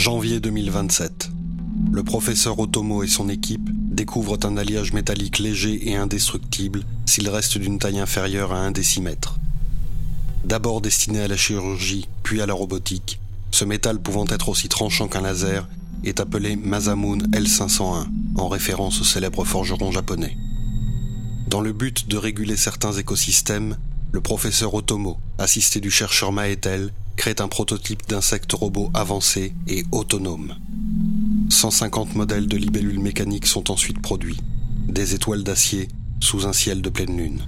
Janvier 2027. Le professeur Otomo et son équipe découvrent un alliage métallique léger et indestructible s'il reste d'une taille inférieure à un décimètre. D'abord destiné à la chirurgie, puis à la robotique, ce métal pouvant être aussi tranchant qu'un laser est appelé Masamune L501, en référence au célèbre forgeron japonais. Dans le but de réguler certains écosystèmes, le professeur Otomo, assisté du chercheur Maetel, crée un prototype d'insecte robot avancé et autonome. 150 modèles de libellules mécaniques sont ensuite produits, des étoiles d'acier sous un ciel de pleine lune.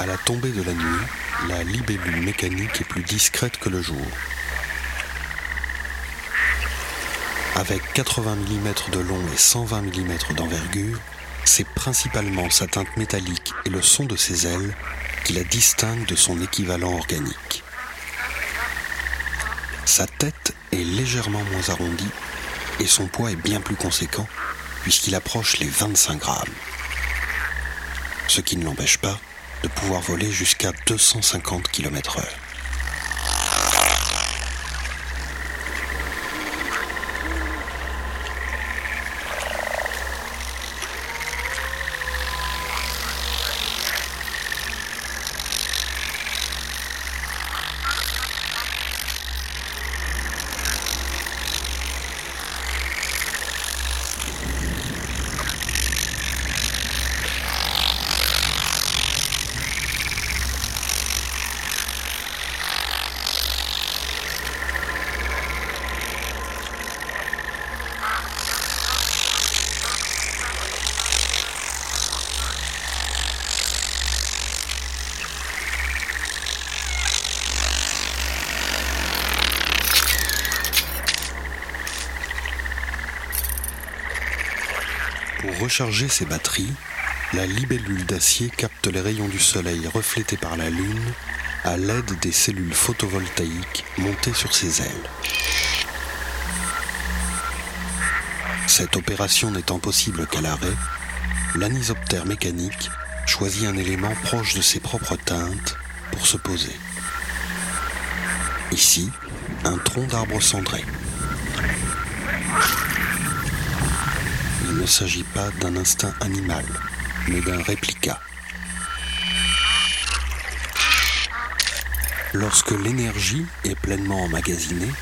À la tombée de la nuit, la libellule mécanique est plus discrète que le jour. Avec 80 mm de long et 120 mm d'envergure, c'est principalement sa teinte métallique et le son de ses ailes qui la distinguent de son équivalent organique. Sa tête est légèrement moins arrondie et son poids est bien plus conséquent puisqu'il approche les 25 grammes. Ce qui ne l'empêche pas de pouvoir voler jusqu'à 250 km/h. Recharger ses batteries, la libellule d'acier capte les rayons du soleil reflétés par la Lune à l'aide des cellules photovoltaïques montées sur ses ailes. Cette opération n'étant possible qu'à l'arrêt, l'anisoptère mécanique choisit un élément proche de ses propres teintes pour se poser. Ici, un tronc d'arbre cendré. Il ne s'agit pas d'un instinct animal, mais d'un réplica. Lorsque l'énergie est pleinement emmagasinée,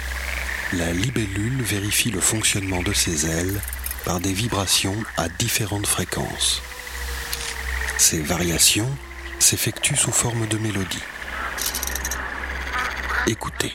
la libellule vérifie le fonctionnement de ses ailes par des vibrations à différentes fréquences. Ces variations s'effectuent sous forme de mélodie. Écoutez.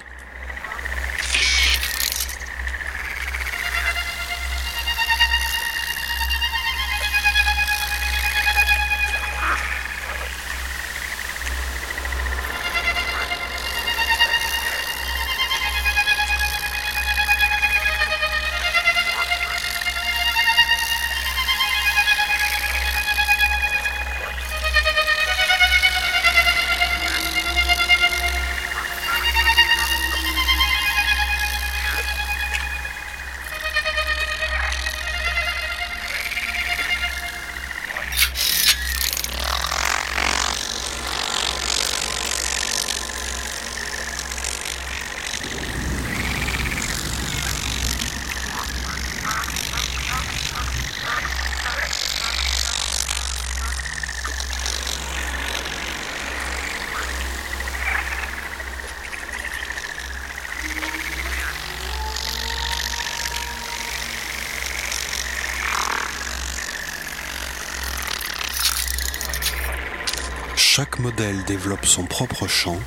Chaque modèle développe son propre chant,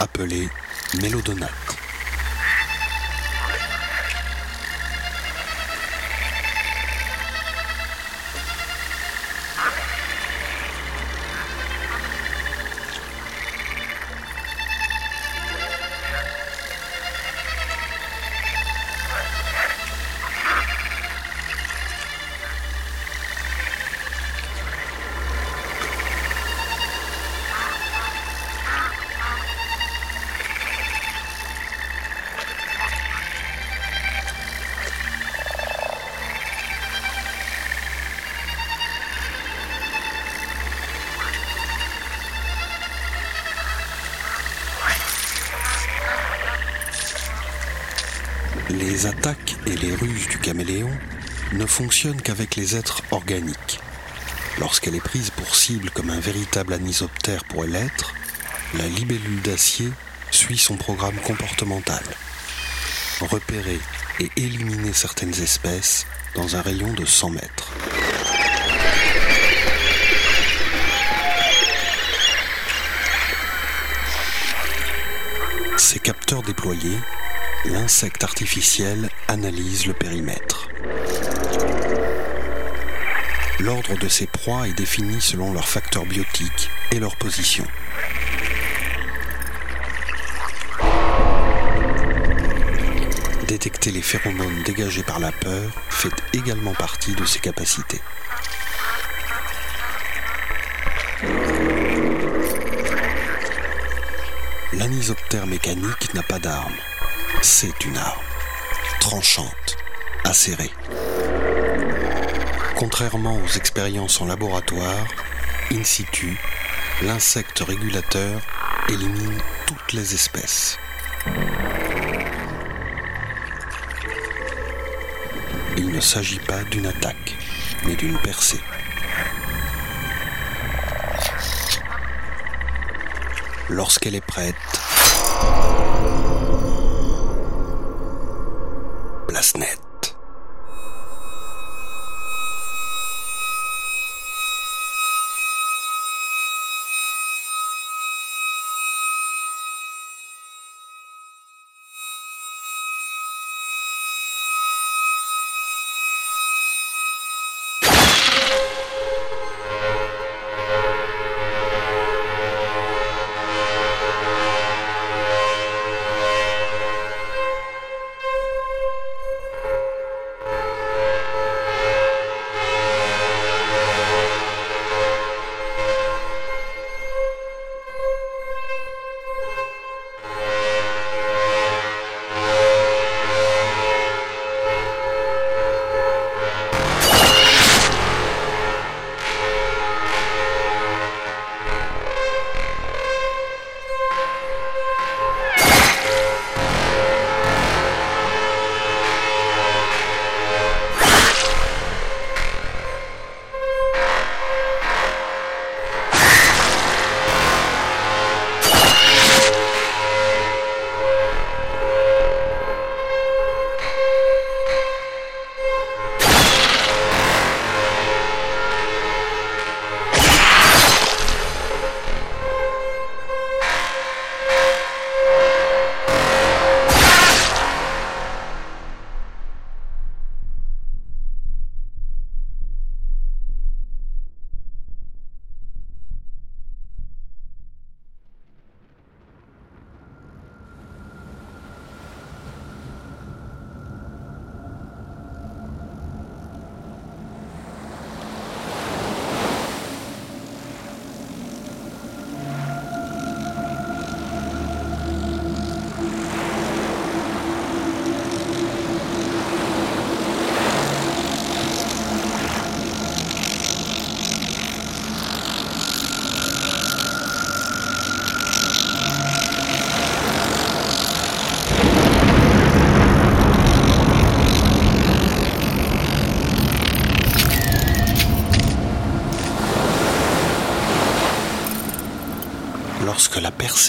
appelé mélodonate. Les attaques et les ruses du caméléon ne fonctionnent qu'avec les êtres organiques. Lorsqu'elle est prise pour cible comme un véritable anisoptère pourrait l'être, la libellule d'acier suit son programme comportemental. Repérer et éliminer certaines espèces dans un rayon de 100 mètres. Ces capteurs déployés l'insecte artificiel analyse le périmètre. L'ordre de ses proies est défini selon leurs facteurs biotiques et leur position. Détecter les phéromones dégagés par la peur fait également partie de ses capacités. L'anisoptère mécanique n'a pas d'arme c'est une arme, tranchante, acérée. Contrairement aux expériences en laboratoire, in situ, l'insecte régulateur élimine toutes les espèces. Il ne s'agit pas d'une attaque, mais d'une percée. Lorsqu'elle est prête,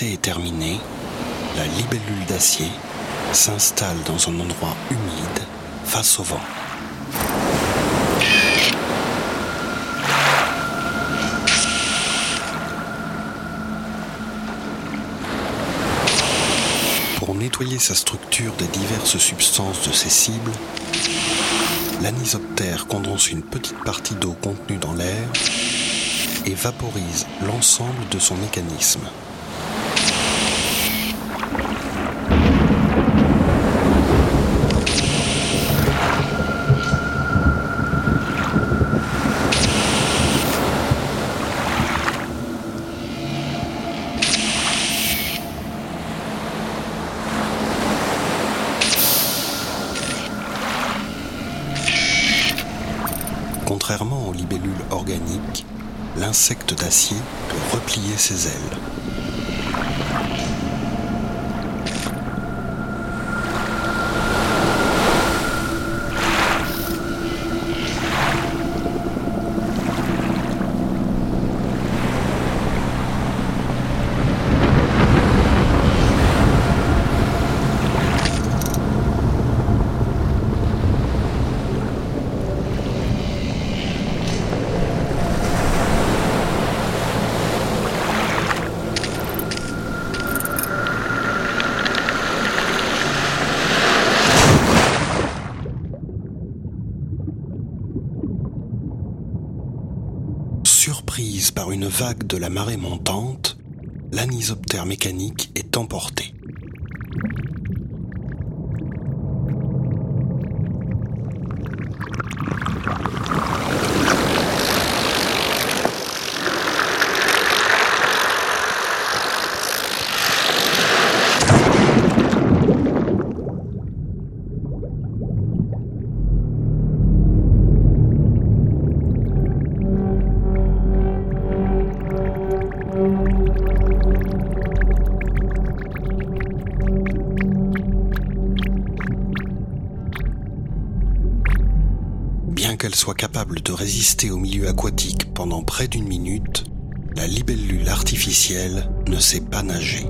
est terminée, la libellule d'acier s'installe dans un endroit humide face au vent. Pour nettoyer sa structure des diverses substances de ses cibles, l'anisoptère condense une petite partie d'eau contenue dans l'air et vaporise l'ensemble de son mécanisme. Contrairement aux libellules organiques, l'insecte d'acier peut replier ses ailes. Surprise par une vague de la marée montante, l'anisoptère mécanique est emporté. De résister au milieu aquatique pendant près d'une minute, la libellule artificielle ne sait pas nager.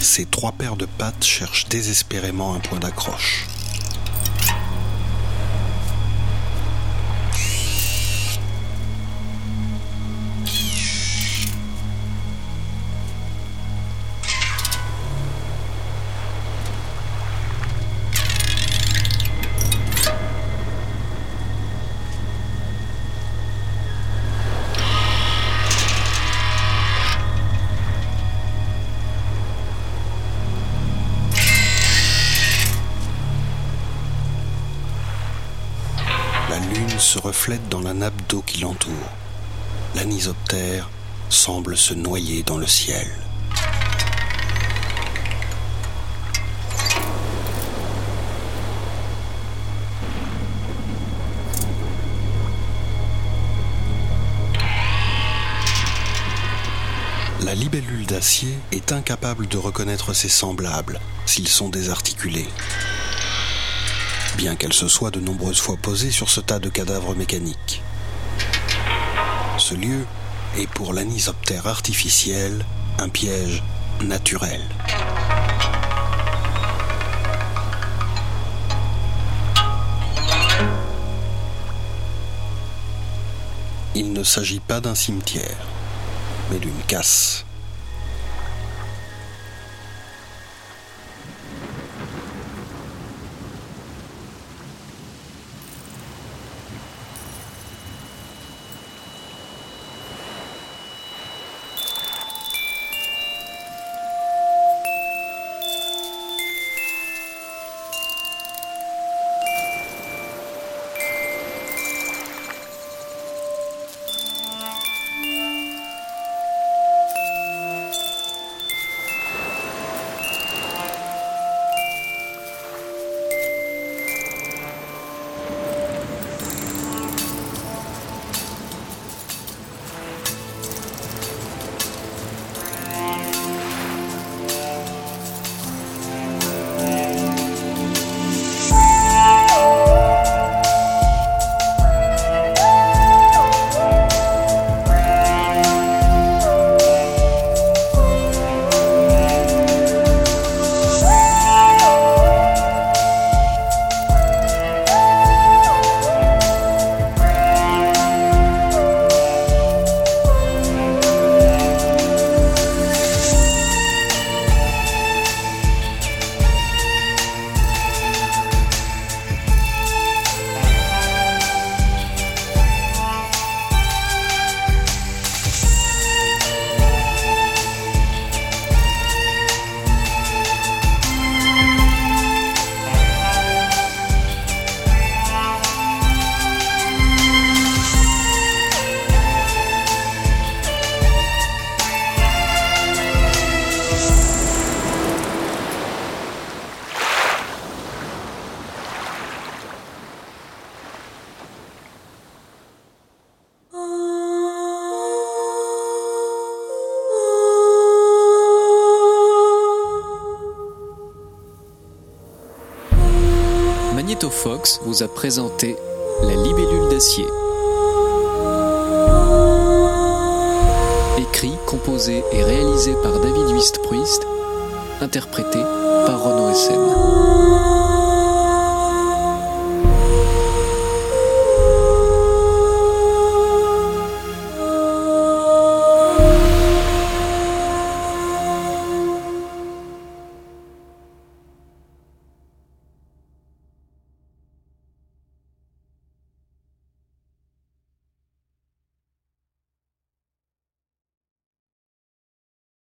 Ces trois paires de pattes cherchent désespérément un point d'accroche. Se reflète dans la nappe d'eau qui l'entoure. L'anisoptère semble se noyer dans le ciel. La libellule d'acier est incapable de reconnaître ses semblables s'ils sont désarticulés. Bien qu'elle se soit de nombreuses fois posée sur ce tas de cadavres mécaniques. Ce lieu est pour l'anisoptère artificiel un piège naturel. Il ne s'agit pas d'un cimetière, mais d'une casse. Vous a présenté La libellule d'acier. Écrit, composé et réalisé par David Wistpriest, interprété par Renaud Essen.